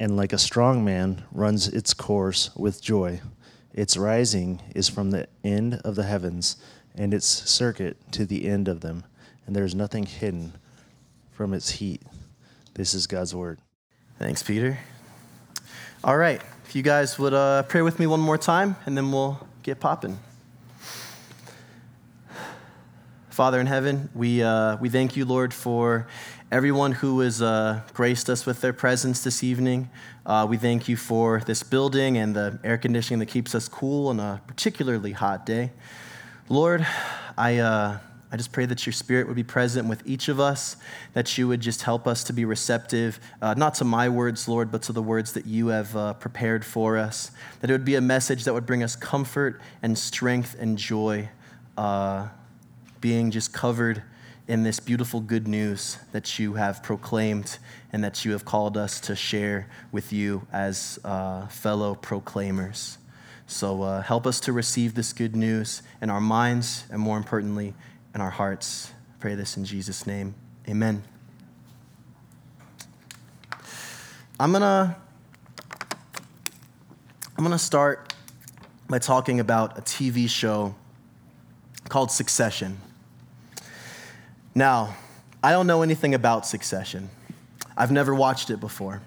and like a strong man runs its course with joy. Its rising is from the end of the heavens, and its circuit to the end of them, and there is nothing hidden from its heat. This is God's word. Thanks, Peter. All right, if you guys would uh, pray with me one more time, and then we'll get popping. Father in heaven, we, uh, we thank you, Lord, for everyone who has uh, graced us with their presence this evening. Uh, we thank you for this building and the air conditioning that keeps us cool on a particularly hot day. Lord, I, uh, I just pray that your spirit would be present with each of us, that you would just help us to be receptive, uh, not to my words, Lord, but to the words that you have uh, prepared for us, that it would be a message that would bring us comfort and strength and joy, uh, being just covered in this beautiful good news that you have proclaimed and that you have called us to share with you as uh, fellow proclaimers. So uh, help us to receive this good news in our minds and more importantly, in our hearts. Pray this in Jesus' name. Amen. I'm gonna I'm gonna start by talking about a TV show called Succession. Now, I don't know anything about Succession. I've never watched it before.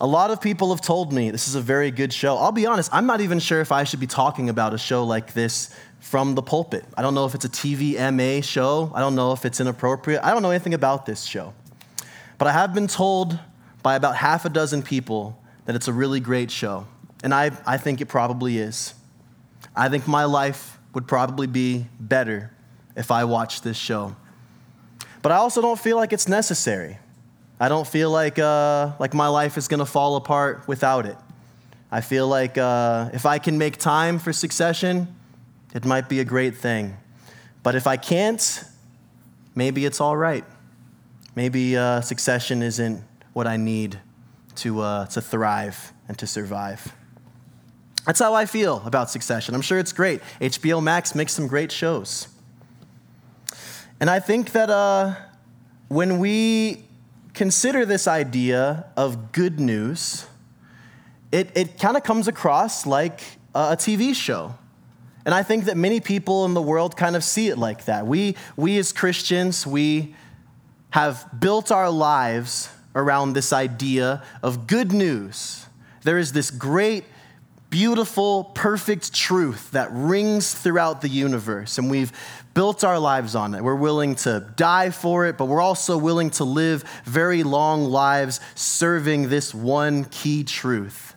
A lot of people have told me this is a very good show. I'll be honest, I'm not even sure if I should be talking about a show like this from the pulpit. I don't know if it's a TVMA show. I don't know if it's inappropriate. I don't know anything about this show. But I have been told by about half a dozen people that it's a really great show. And I, I think it probably is. I think my life would probably be better if I watched this show. But I also don't feel like it's necessary. I don't feel like, uh, like my life is going to fall apart without it. I feel like uh, if I can make time for succession, it might be a great thing. But if I can't, maybe it's all right. Maybe uh, succession isn't what I need to, uh, to thrive and to survive. That's how I feel about succession. I'm sure it's great. HBO Max makes some great shows. And I think that uh, when we consider this idea of good news, it, it kind of comes across like a TV show. And I think that many people in the world kind of see it like that. We, we as Christians, we have built our lives around this idea of good news. There is this great beautiful, perfect truth that rings throughout the universe, and we've built our lives on it. We're willing to die for it, but we're also willing to live very long lives serving this one key truth.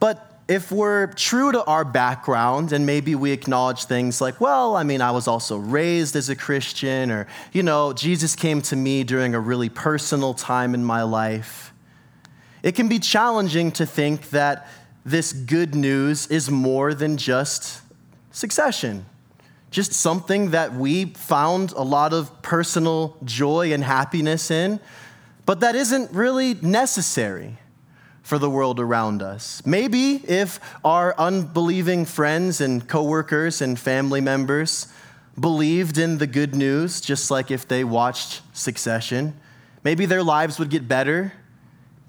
But if we're true to our background and maybe we acknowledge things like, well, I mean, I was also raised as a Christian, or, you know, Jesus came to me during a really personal time in my life it can be challenging to think that this good news is more than just succession, just something that we found a lot of personal joy and happiness in, but that isn't really necessary for the world around us. Maybe if our unbelieving friends and coworkers and family members believed in the good news, just like if they watched Succession, maybe their lives would get better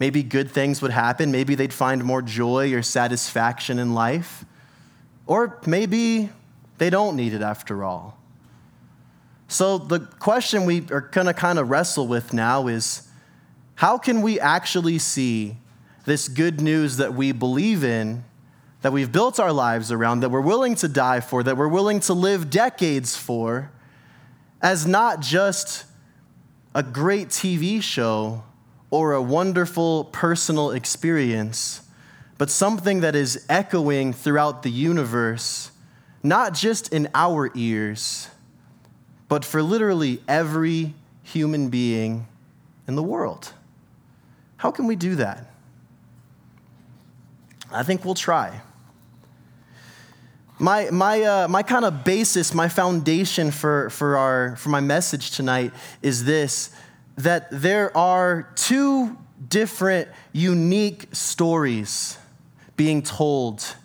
Maybe good things would happen. Maybe they'd find more joy or satisfaction in life. Or maybe they don't need it after all. So, the question we are going to kind of wrestle with now is how can we actually see this good news that we believe in, that we've built our lives around, that we're willing to die for, that we're willing to live decades for, as not just a great TV show or a wonderful personal experience, but something that is echoing throughout the universe, not just in our ears, but for literally every human being in the world. How can we do that? I think we'll try. My, my, uh, my kind of basis, my foundation for, for, our, for my message tonight is this that there are two different, unique stories being told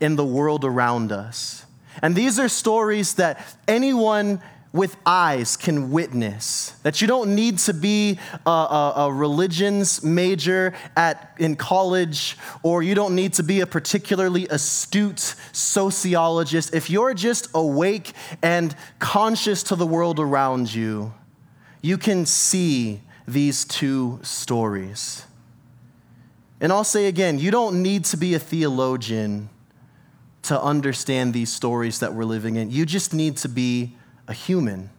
in the world around us. And these are stories that anyone with eyes can witness. That you don't need to be a, a, a, religions major at, in college, or you don't need to be a particularly astute sociologist. If you're just awake and conscious to the world around you, you can see these two stories. And I'll say again, you don't need to be a theologian to understand these stories that we're living in. You just need to be a human.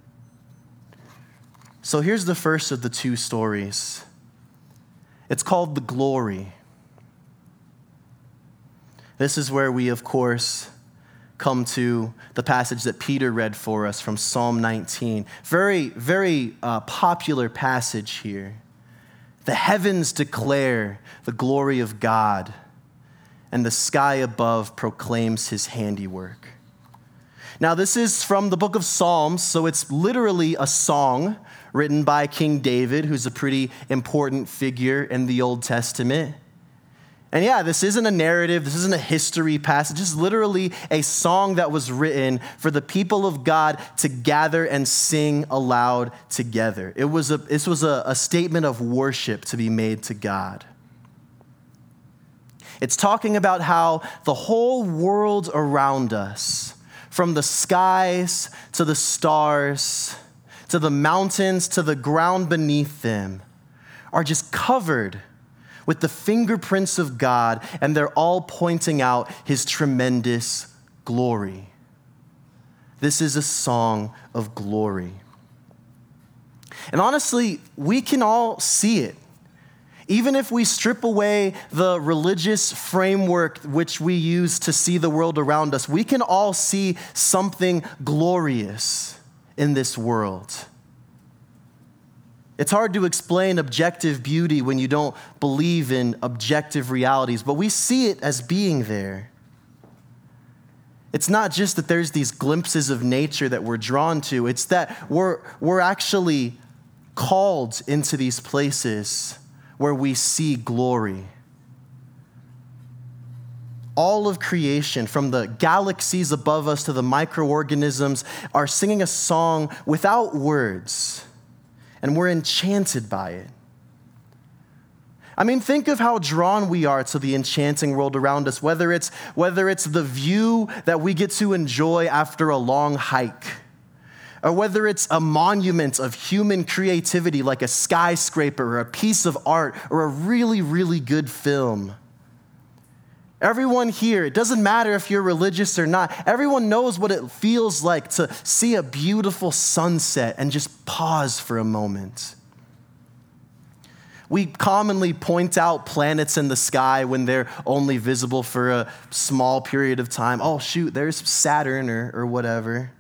So here's the first of the two stories it's called The Glory. This is where we, of course, come to the passage that Peter read for us from Psalm 19. Very, very uh, popular passage here. The heavens declare the glory of God, and the sky above proclaims his handiwork. Now, this is from the book of Psalms, so it's literally a song written by King David, who's a pretty important figure in the Old Testament. And yeah, this isn't a narrative, this isn't a history passage. This is literally a song that was written for the people of God to gather and sing aloud together. It was a, this was a, a statement of worship to be made to God. It's talking about how the whole world around us, from the skies to the stars, to the mountains, to the ground beneath them, are just covered with the fingerprints of God, and they're all pointing out his tremendous glory. This is a song of glory. And honestly, we can all see it. Even if we strip away the religious framework which we use to see the world around us, we can all see something glorious in this world. It's hard to explain objective beauty when you don't believe in objective realities, but we see it as being there. It's not just that there's these glimpses of nature that we're drawn to, it's that we're, we're actually called into these places where we see glory. All of creation, from the galaxies above us to the microorganisms, are singing a song without words, and we're enchanted by it. I mean, think of how drawn we are to the enchanting world around us, whether it's, whether it's the view that we get to enjoy after a long hike or whether it's a monument of human creativity like a skyscraper or a piece of art or a really, really good film. Everyone here, it doesn't matter if you're religious or not, everyone knows what it feels like to see a beautiful sunset and just pause for a moment. We commonly point out planets in the sky when they're only visible for a small period of time. Oh, shoot, there's Saturn or, or whatever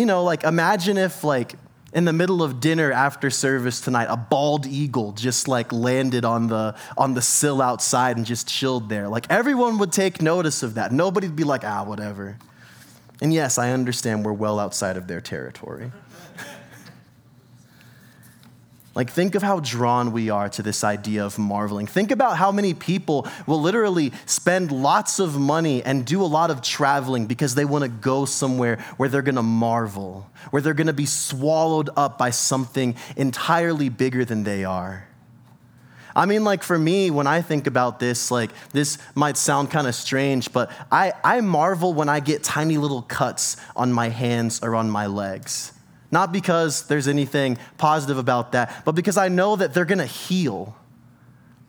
you know, like imagine if like in the middle of dinner after service tonight, a bald eagle just like landed on the on the sill outside and just chilled there. Like everyone would take notice of that. Nobody'd be like, ah, whatever. And yes, I understand we're well outside of their territory. Like, think of how drawn we are to this idea of marveling. Think about how many people will literally spend lots of money and do a lot of traveling because they want to go somewhere where they're going to marvel, where they're going to be swallowed up by something entirely bigger than they are. I mean, like for me, when I think about this, like this might sound kind of strange, but I, I marvel when I get tiny little cuts on my hands or on my legs. Not because there's anything positive about that, but because I know that they're gonna heal.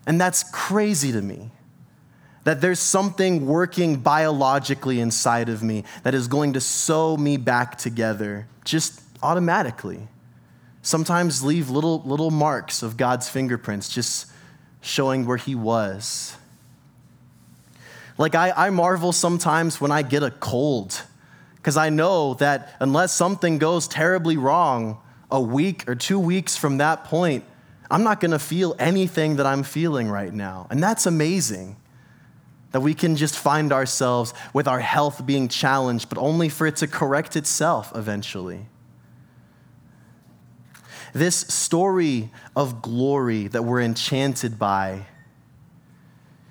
And that's crazy to me. That there's something working biologically inside of me that is going to sew me back together just automatically. Sometimes leave little, little marks of God's fingerprints just showing where He was. Like, I, I marvel sometimes when I get a cold because I know that unless something goes terribly wrong, a week or two weeks from that point, I'm not going to feel anything that I'm feeling right now. And that's amazing that we can just find ourselves with our health being challenged, but only for it to correct itself eventually. This story of glory that we're enchanted by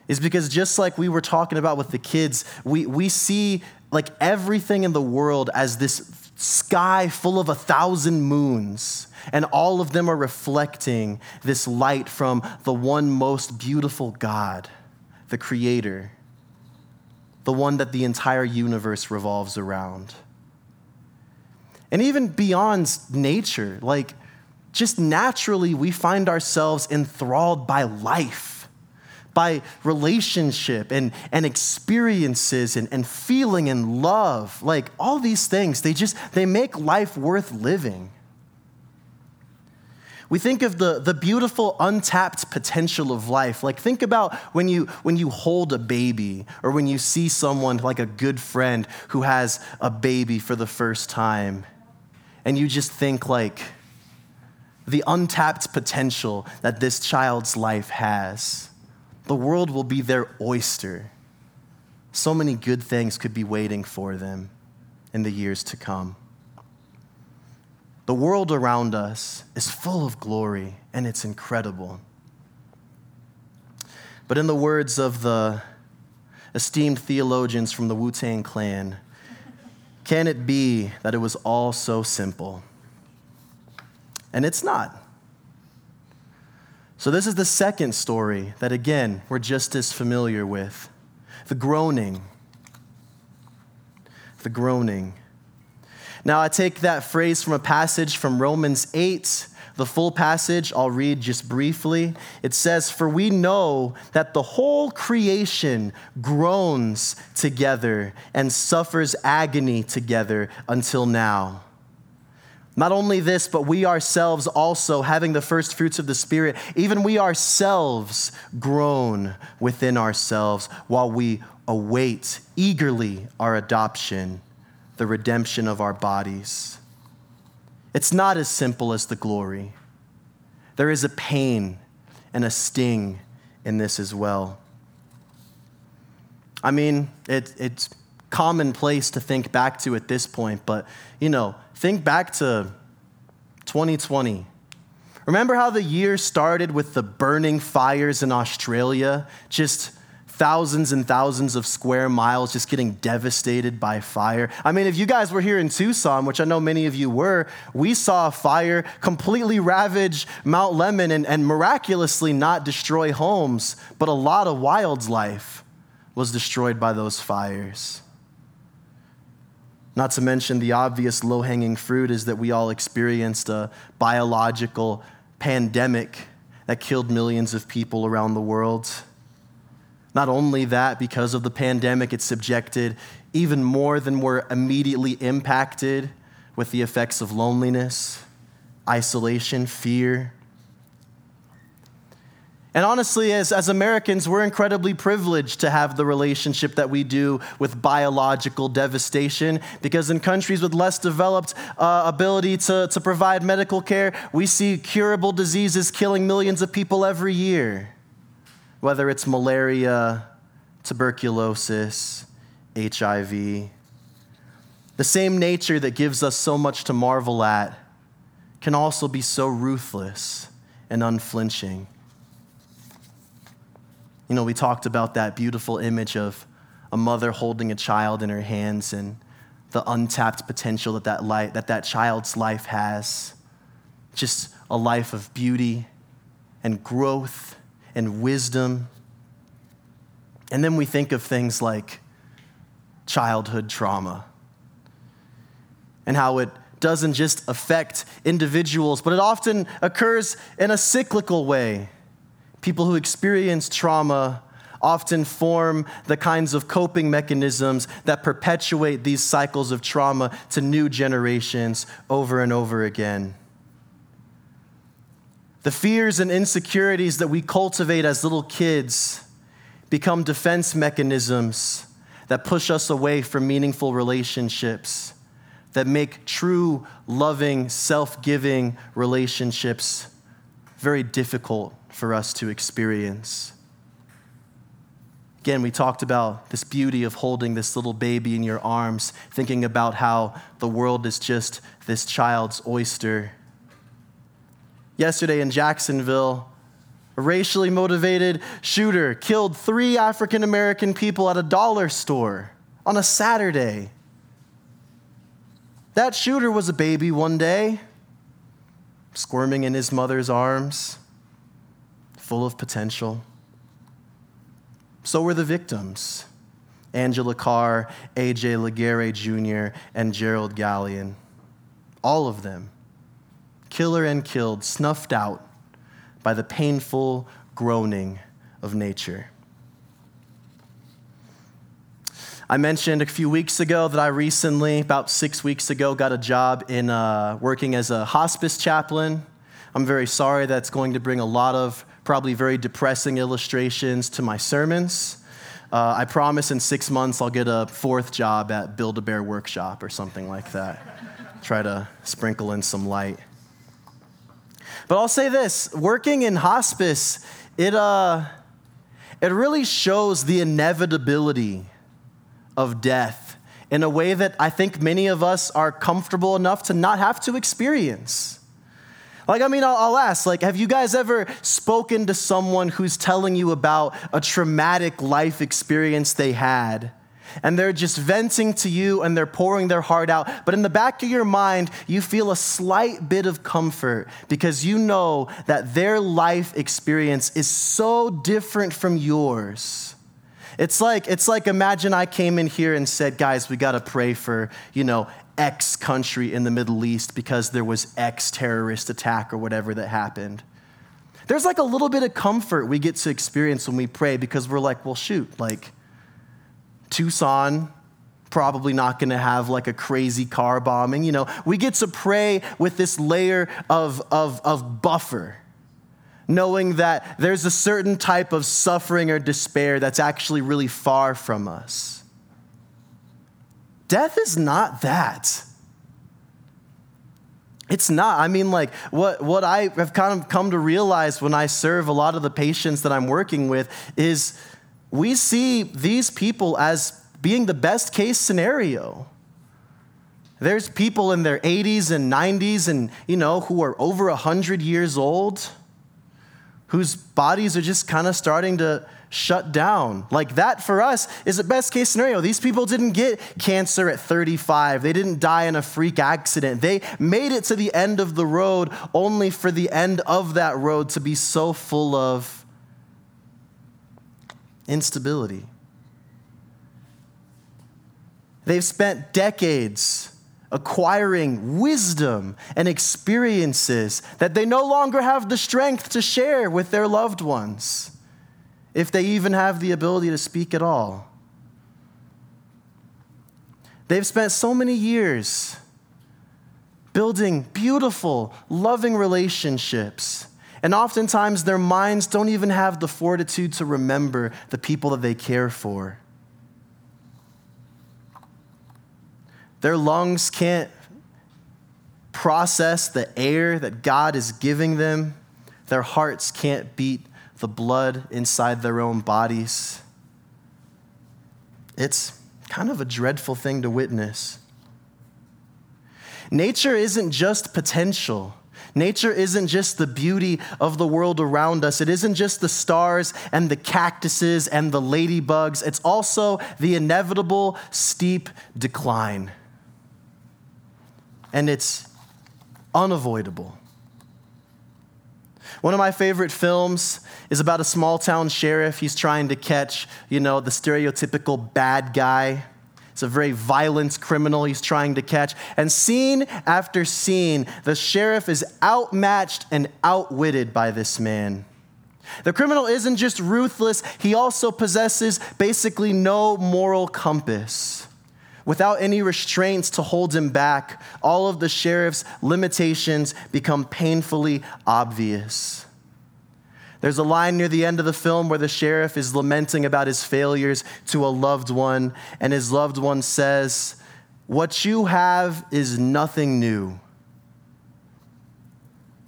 is because just like we were talking about with the kids, we, we see like everything in the world as this sky full of a thousand moons, and all of them are reflecting this light from the one most beautiful God, the Creator, the one that the entire universe revolves around. And even beyond nature, like just naturally, we find ourselves enthralled by life by relationship and, and experiences and, and feeling and love like all these things they just they make life worth living. We think of the, the beautiful untapped potential of life. Like think about when you when you hold a baby or when you see someone like a good friend who has a baby for the first time and you just think like the untapped potential that this child's life has the world will be their oyster. So many good things could be waiting for them in the years to come. The world around us is full of glory and it's incredible. But in the words of the esteemed theologians from the Wu Tang Clan, can it be that it was all so simple? And it's not. So, this is the second story that, again, we're just as familiar with the groaning. The groaning. Now, I take that phrase from a passage from Romans 8. The full passage I'll read just briefly. It says, For we know that the whole creation groans together and suffers agony together until now. Not only this, but we ourselves also, having the first fruits of the Spirit, even we ourselves groan within ourselves while we await eagerly our adoption, the redemption of our bodies. It's not as simple as the glory. There is a pain and a sting in this as well. I mean, it, it's commonplace to think back to at this point, but you know, think back to 2020. Remember how the year started with the burning fires in Australia? Just thousands and thousands of square miles just getting devastated by fire. I mean, if you guys were here in Tucson, which I know many of you were, we saw a fire completely ravage Mount Lemmon and, and miraculously not destroy homes, but a lot of wildlife was destroyed by those fires. Not to mention the obvious low hanging fruit is that we all experienced a biological pandemic that killed millions of people around the world. Not only that, because of the pandemic, it subjected even more than were immediately impacted with the effects of loneliness, isolation, fear, and honestly, as, as Americans, we're incredibly privileged to have the relationship that we do with biological devastation because in countries with less developed uh, ability to, to provide medical care, we see curable diseases killing millions of people every year, whether it's malaria, tuberculosis, HIV. The same nature that gives us so much to marvel at can also be so ruthless and unflinching. You know, we talked about that beautiful image of a mother holding a child in her hands and the untapped potential that that, light, that, that child's life has. Just a life of beauty and growth and wisdom. And then we think of things like childhood trauma and how it doesn't just affect individuals, but it often occurs in a cyclical way. People who experience trauma often form the kinds of coping mechanisms that perpetuate these cycles of trauma to new generations over and over again. The fears and insecurities that we cultivate as little kids become defense mechanisms that push us away from meaningful relationships, that make true, loving, self giving relationships very difficult for us to experience. Again, we talked about this beauty of holding this little baby in your arms, thinking about how the world is just this child's oyster. Yesterday in Jacksonville, a racially motivated shooter killed three African American people at a dollar store on a Saturday. That shooter was a baby one day, squirming in his mother's arms, full of potential. So were the victims Angela Carr, A.J. Laguerre Jr., and Jerrald Gallion. All of them, killer and killed, snuffed out by the painful groaning of nature. I mentioned a few weeks ago that I recently, about six weeks ago, got a job in uh, working as a hospice chaplain. I'm very sorry that's going to bring a lot of probably very depressing illustrations to my sermons. Uh, I promise in six months I'll get a fourth job at Build a Bear Workshop or something like that. Try to sprinkle in some light. But I'll say this working in hospice, it, uh, it really shows the inevitability of death in a way that I think many of us are comfortable enough to not have to experience. Like, I mean, I'll, I'll, ask, like, have you guys ever spoken to someone who's telling you about a traumatic life experience they had? And they're just venting to you and they're pouring their heart out. But in the back of your mind, you feel a slight bit of comfort because you know that their life experience is so different from yours. It's like, it's like imagine I came in here and said, guys, we got to pray for, you know, X country in the Middle East because there was X terrorist attack or whatever that happened. There's like a little bit of comfort we get to experience when we pray because we're like, well, shoot, like Tucson, probably not going to have like a crazy car bombing. You know, we get to pray with this layer of, of, of buffer, knowing that there's a certain type of suffering or despair that's actually really far from us. Death is not that. It's not. I mean, like, what, what I have kind of come to realize when I serve a lot of the patients that I'm working with is we see these people as being the best case scenario. There's people in their 80s and 90s and, you know, who are over 100 years old, whose bodies are just kind of starting to shut down. Like that for us is a best case scenario. These people didn't get cancer at 35, they didn't die in a freak accident. They made it to the end of the road only for the end of that road to be so full of instability. They've spent decades acquiring wisdom and experiences that they no longer have the strength to share with their loved ones if they even have the ability to speak at all. They've spent so many years building beautiful, loving relationships. And oftentimes their minds don't even have the fortitude to remember the people that they care for. Their lungs can't process the air that God is giving them. Their hearts can't beat the blood inside their own bodies. It's kind of a dreadful thing to witness. Nature isn't just potential. Nature isn't just the beauty of the world around us. It isn't just the stars and the cactuses and the ladybugs. It's also the inevitable steep decline. And it's unavoidable. One of my favorite films is about a small town sheriff. He's trying to catch, you know, the stereotypical bad guy. It's a very violent criminal he's trying to catch. And scene after scene, the sheriff is outmatched and outwitted by this man. The criminal isn't just ruthless, he also possesses basically no moral compass. Without any restraints to hold him back, all of the sheriff's limitations become painfully obvious. There's a line near the end of the film where the sheriff is lamenting about his failures to a loved one, and his loved one says, What you have is nothing new.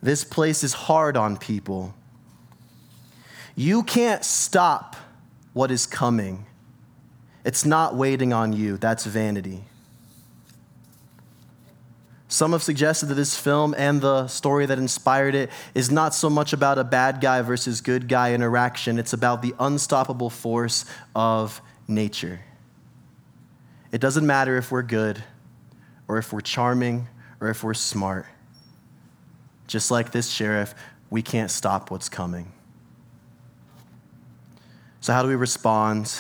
This place is hard on people. You can't stop what is coming. It's not waiting on you. That's vanity. Some have suggested that this film and the story that inspired it is not so much about a bad guy versus good guy interaction, it's about the unstoppable force of nature. It doesn't matter if we're good or if we're charming or if we're smart. Just like this sheriff, we can't stop what's coming. So, how do we respond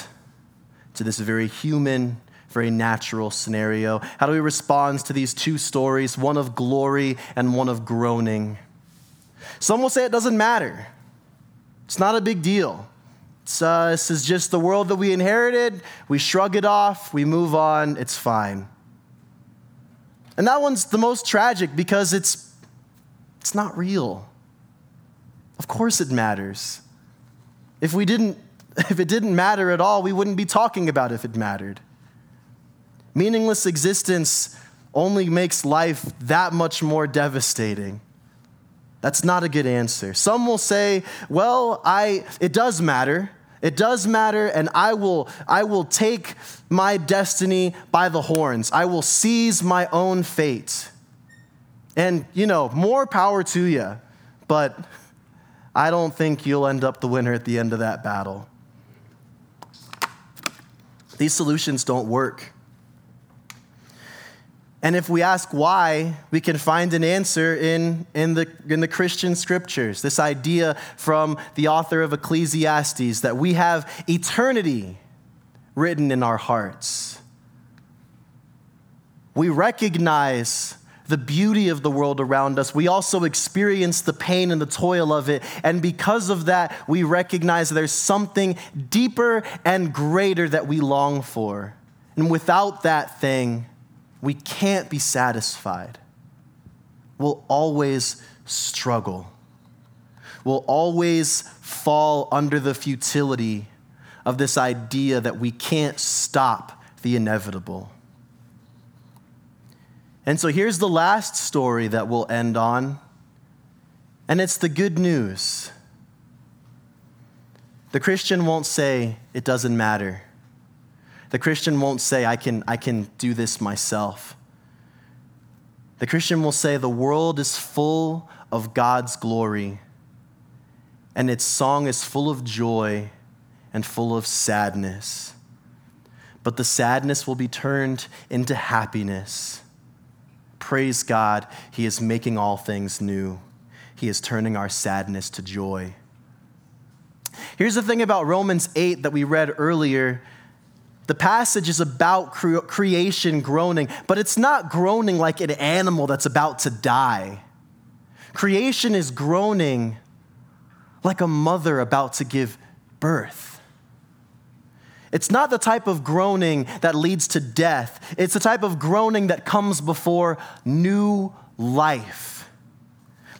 to this very human very natural scenario. How do we respond to these two stories, one of glory and one of groaning? Some will say it doesn't matter. It's not a big deal. Uh, this is just the world that we inherited. We shrug it off, we move on, it's fine. And that one's the most tragic because it's, it's not real. Of course it matters. If we didn't if it didn't matter at all, we wouldn't be talking about if it mattered. Meaningless existence only makes life that much more devastating. That's not a good answer. Some will say, well, I, it does matter. It does matter, and I will, I will take my destiny by the horns. I will seize my own fate. And, you know, more power to you, but I don't think you'll end up the winner at the end of that battle. These solutions don't work. And if we ask why, we can find an answer in, in, the, in the Christian scriptures. This idea from the author of Ecclesiastes that we have eternity written in our hearts. We recognize the beauty of the world around us. We also experience the pain and the toil of it. And because of that, we recognize there's something deeper and greater that we long for. And without that thing, we can't be satisfied. We'll always struggle. We'll always fall under the futility of this idea that we can't stop the inevitable. And so here's the last story that we'll end on, and it's the good news. The Christian won't say, it doesn't matter. The Christian won't say, I can, I can do this myself. The Christian will say, The world is full of God's glory, and its song is full of joy and full of sadness. But the sadness will be turned into happiness. Praise God, He is making all things new. He is turning our sadness to joy. Here's the thing about Romans 8 that we read earlier the passage is about cre- creation groaning, but it's not groaning like an animal that's about to die. Creation is groaning like a mother about to give birth. It's not the type of groaning that leads to death, it's the type of groaning that comes before new life.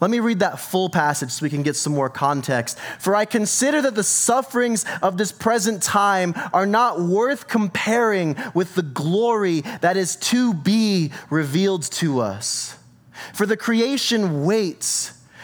Let me read that full passage so we can get some more context. For I consider that the sufferings of this present time are not worth comparing with the glory that is to be revealed to us. For the creation waits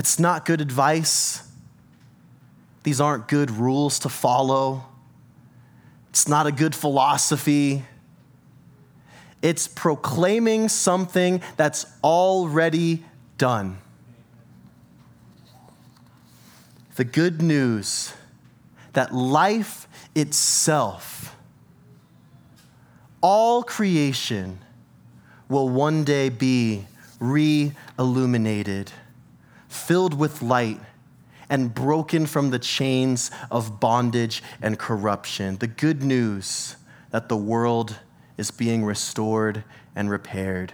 It's not good advice. These aren't good rules to follow. It's not a good philosophy. It's proclaiming something that's already done. The good news that life itself all creation will one day be re illuminated, filled with light, and broken from the chains of bondage and corruption. The good news that the world is being restored and repaired.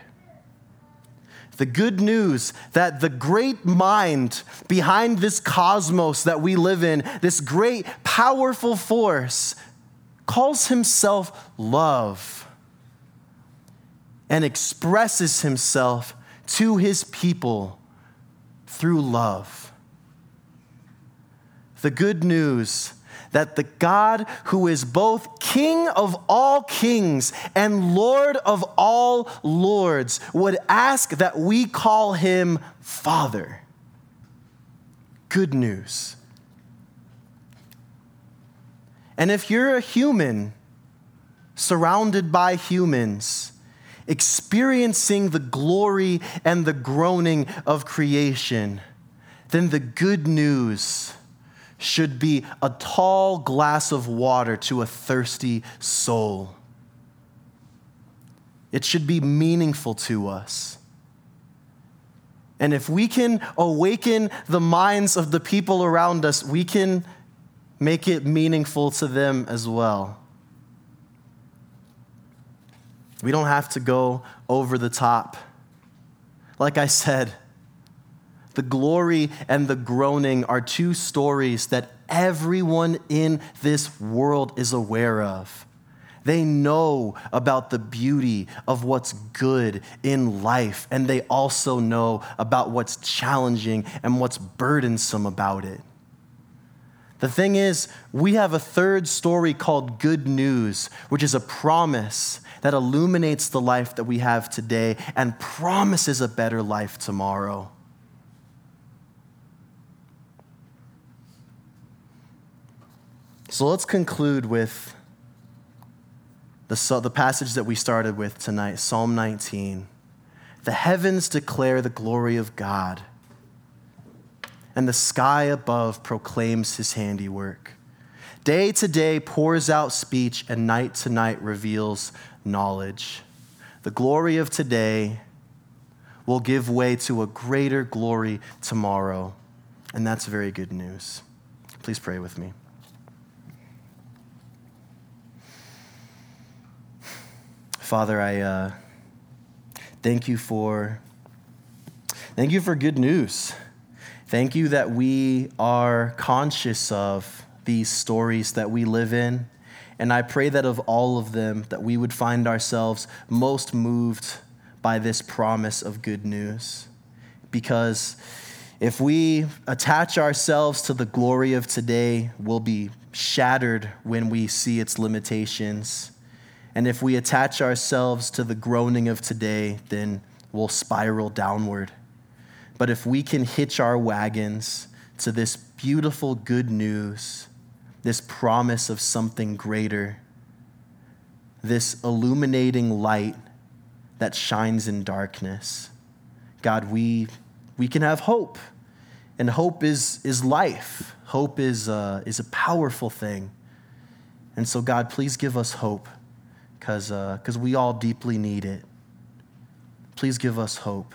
The good news that the great mind behind this cosmos that we live in, this great powerful force, calls himself love and expresses himself to his people through love. The good news that the God who is both King of all kings and Lord of all lords would ask that we call him Father. Good news. And if you're a human surrounded by humans, experiencing the glory and the groaning of creation, then the good news should be a tall glass of water to a thirsty soul. It should be meaningful to us. And if we can awaken the minds of the people around us, we can make it meaningful to them as well. We don't have to go over the top. Like I said, the glory and the groaning are two stories that everyone in this world is aware of. They know about the beauty of what's good in life, and they also know about what's challenging and what's burdensome about it. The thing is, we have a third story called Good News, which is a promise that illuminates the life that we have today and promises a better life tomorrow. So let's conclude with the, the passage that we started with tonight Psalm 19. The heavens declare the glory of God and the sky above proclaims his handiwork. Day to day pours out speech, and night to night reveals knowledge. The glory of today will give way to a greater glory tomorrow, and that's very good news. Please pray with me. Father, I uh, thank you for thank you for good news. Thank you that we are conscious of these stories that we live in. And I pray that of all of them, that we would find ourselves most moved by this promise of good news. Because if we attach ourselves to the glory of today, we'll be shattered when we see its limitations. And if we attach ourselves to the groaning of today, then we'll spiral downward. But if we can hitch our wagons to this beautiful good news, this promise of something greater, this illuminating light that shines in darkness, God, we, we can have hope. And hope is, is life. Hope is, is a powerful thing. And so, God, please give us hope because uh, we all deeply need it. Please give us hope.